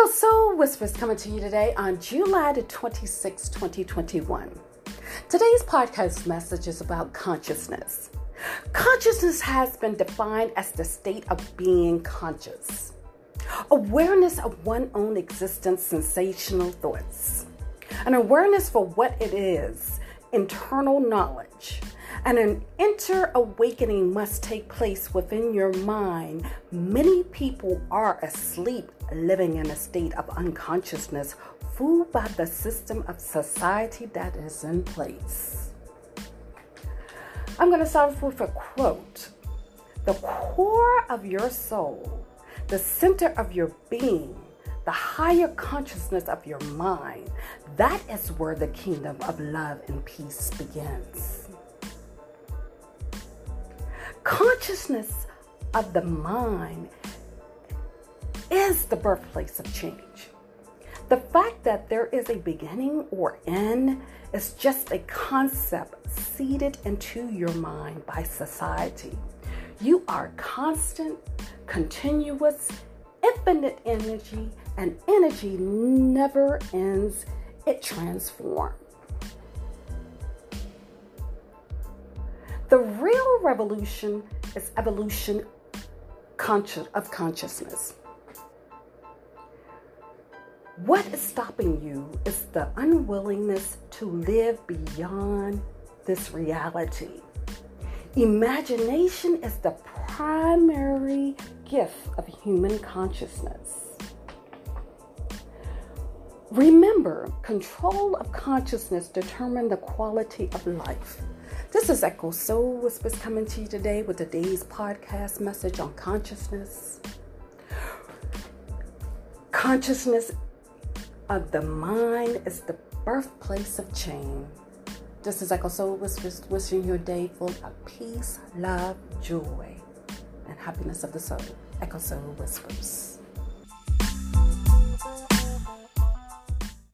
Echo Soul Whispers coming to you today on July the 26th, 2021. Today's podcast message is about consciousness. Consciousness has been defined as the state of being conscious, awareness of one's own existence, sensational thoughts, an awareness for what it is, internal knowledge, and an inner awakening must take place within your mind. Many people are asleep, living in a state of unconsciousness, fooled by the system of society that is in place. I'm going to start off with a quote The core of your soul, the center of your being, the higher consciousness of your mind, that is where the kingdom of love and peace begins consciousness of the mind is the birthplace of change. The fact that there is a beginning or end is just a concept seeded into your mind by society. You are constant, continuous, infinite energy, and energy never ends, it transforms. The real revolution is evolution of consciousness. What is stopping you is the unwillingness to live beyond this reality. Imagination is the primary gift of human consciousness. Remember, control of consciousness determines the quality of life. This is Echo Soul Whispers coming to you today with today's podcast message on consciousness. Consciousness of the mind is the birthplace of change. This is Echo Soul Whispers wishing you a day full of peace, love, joy, and happiness of the soul. Echo Soul Whispers.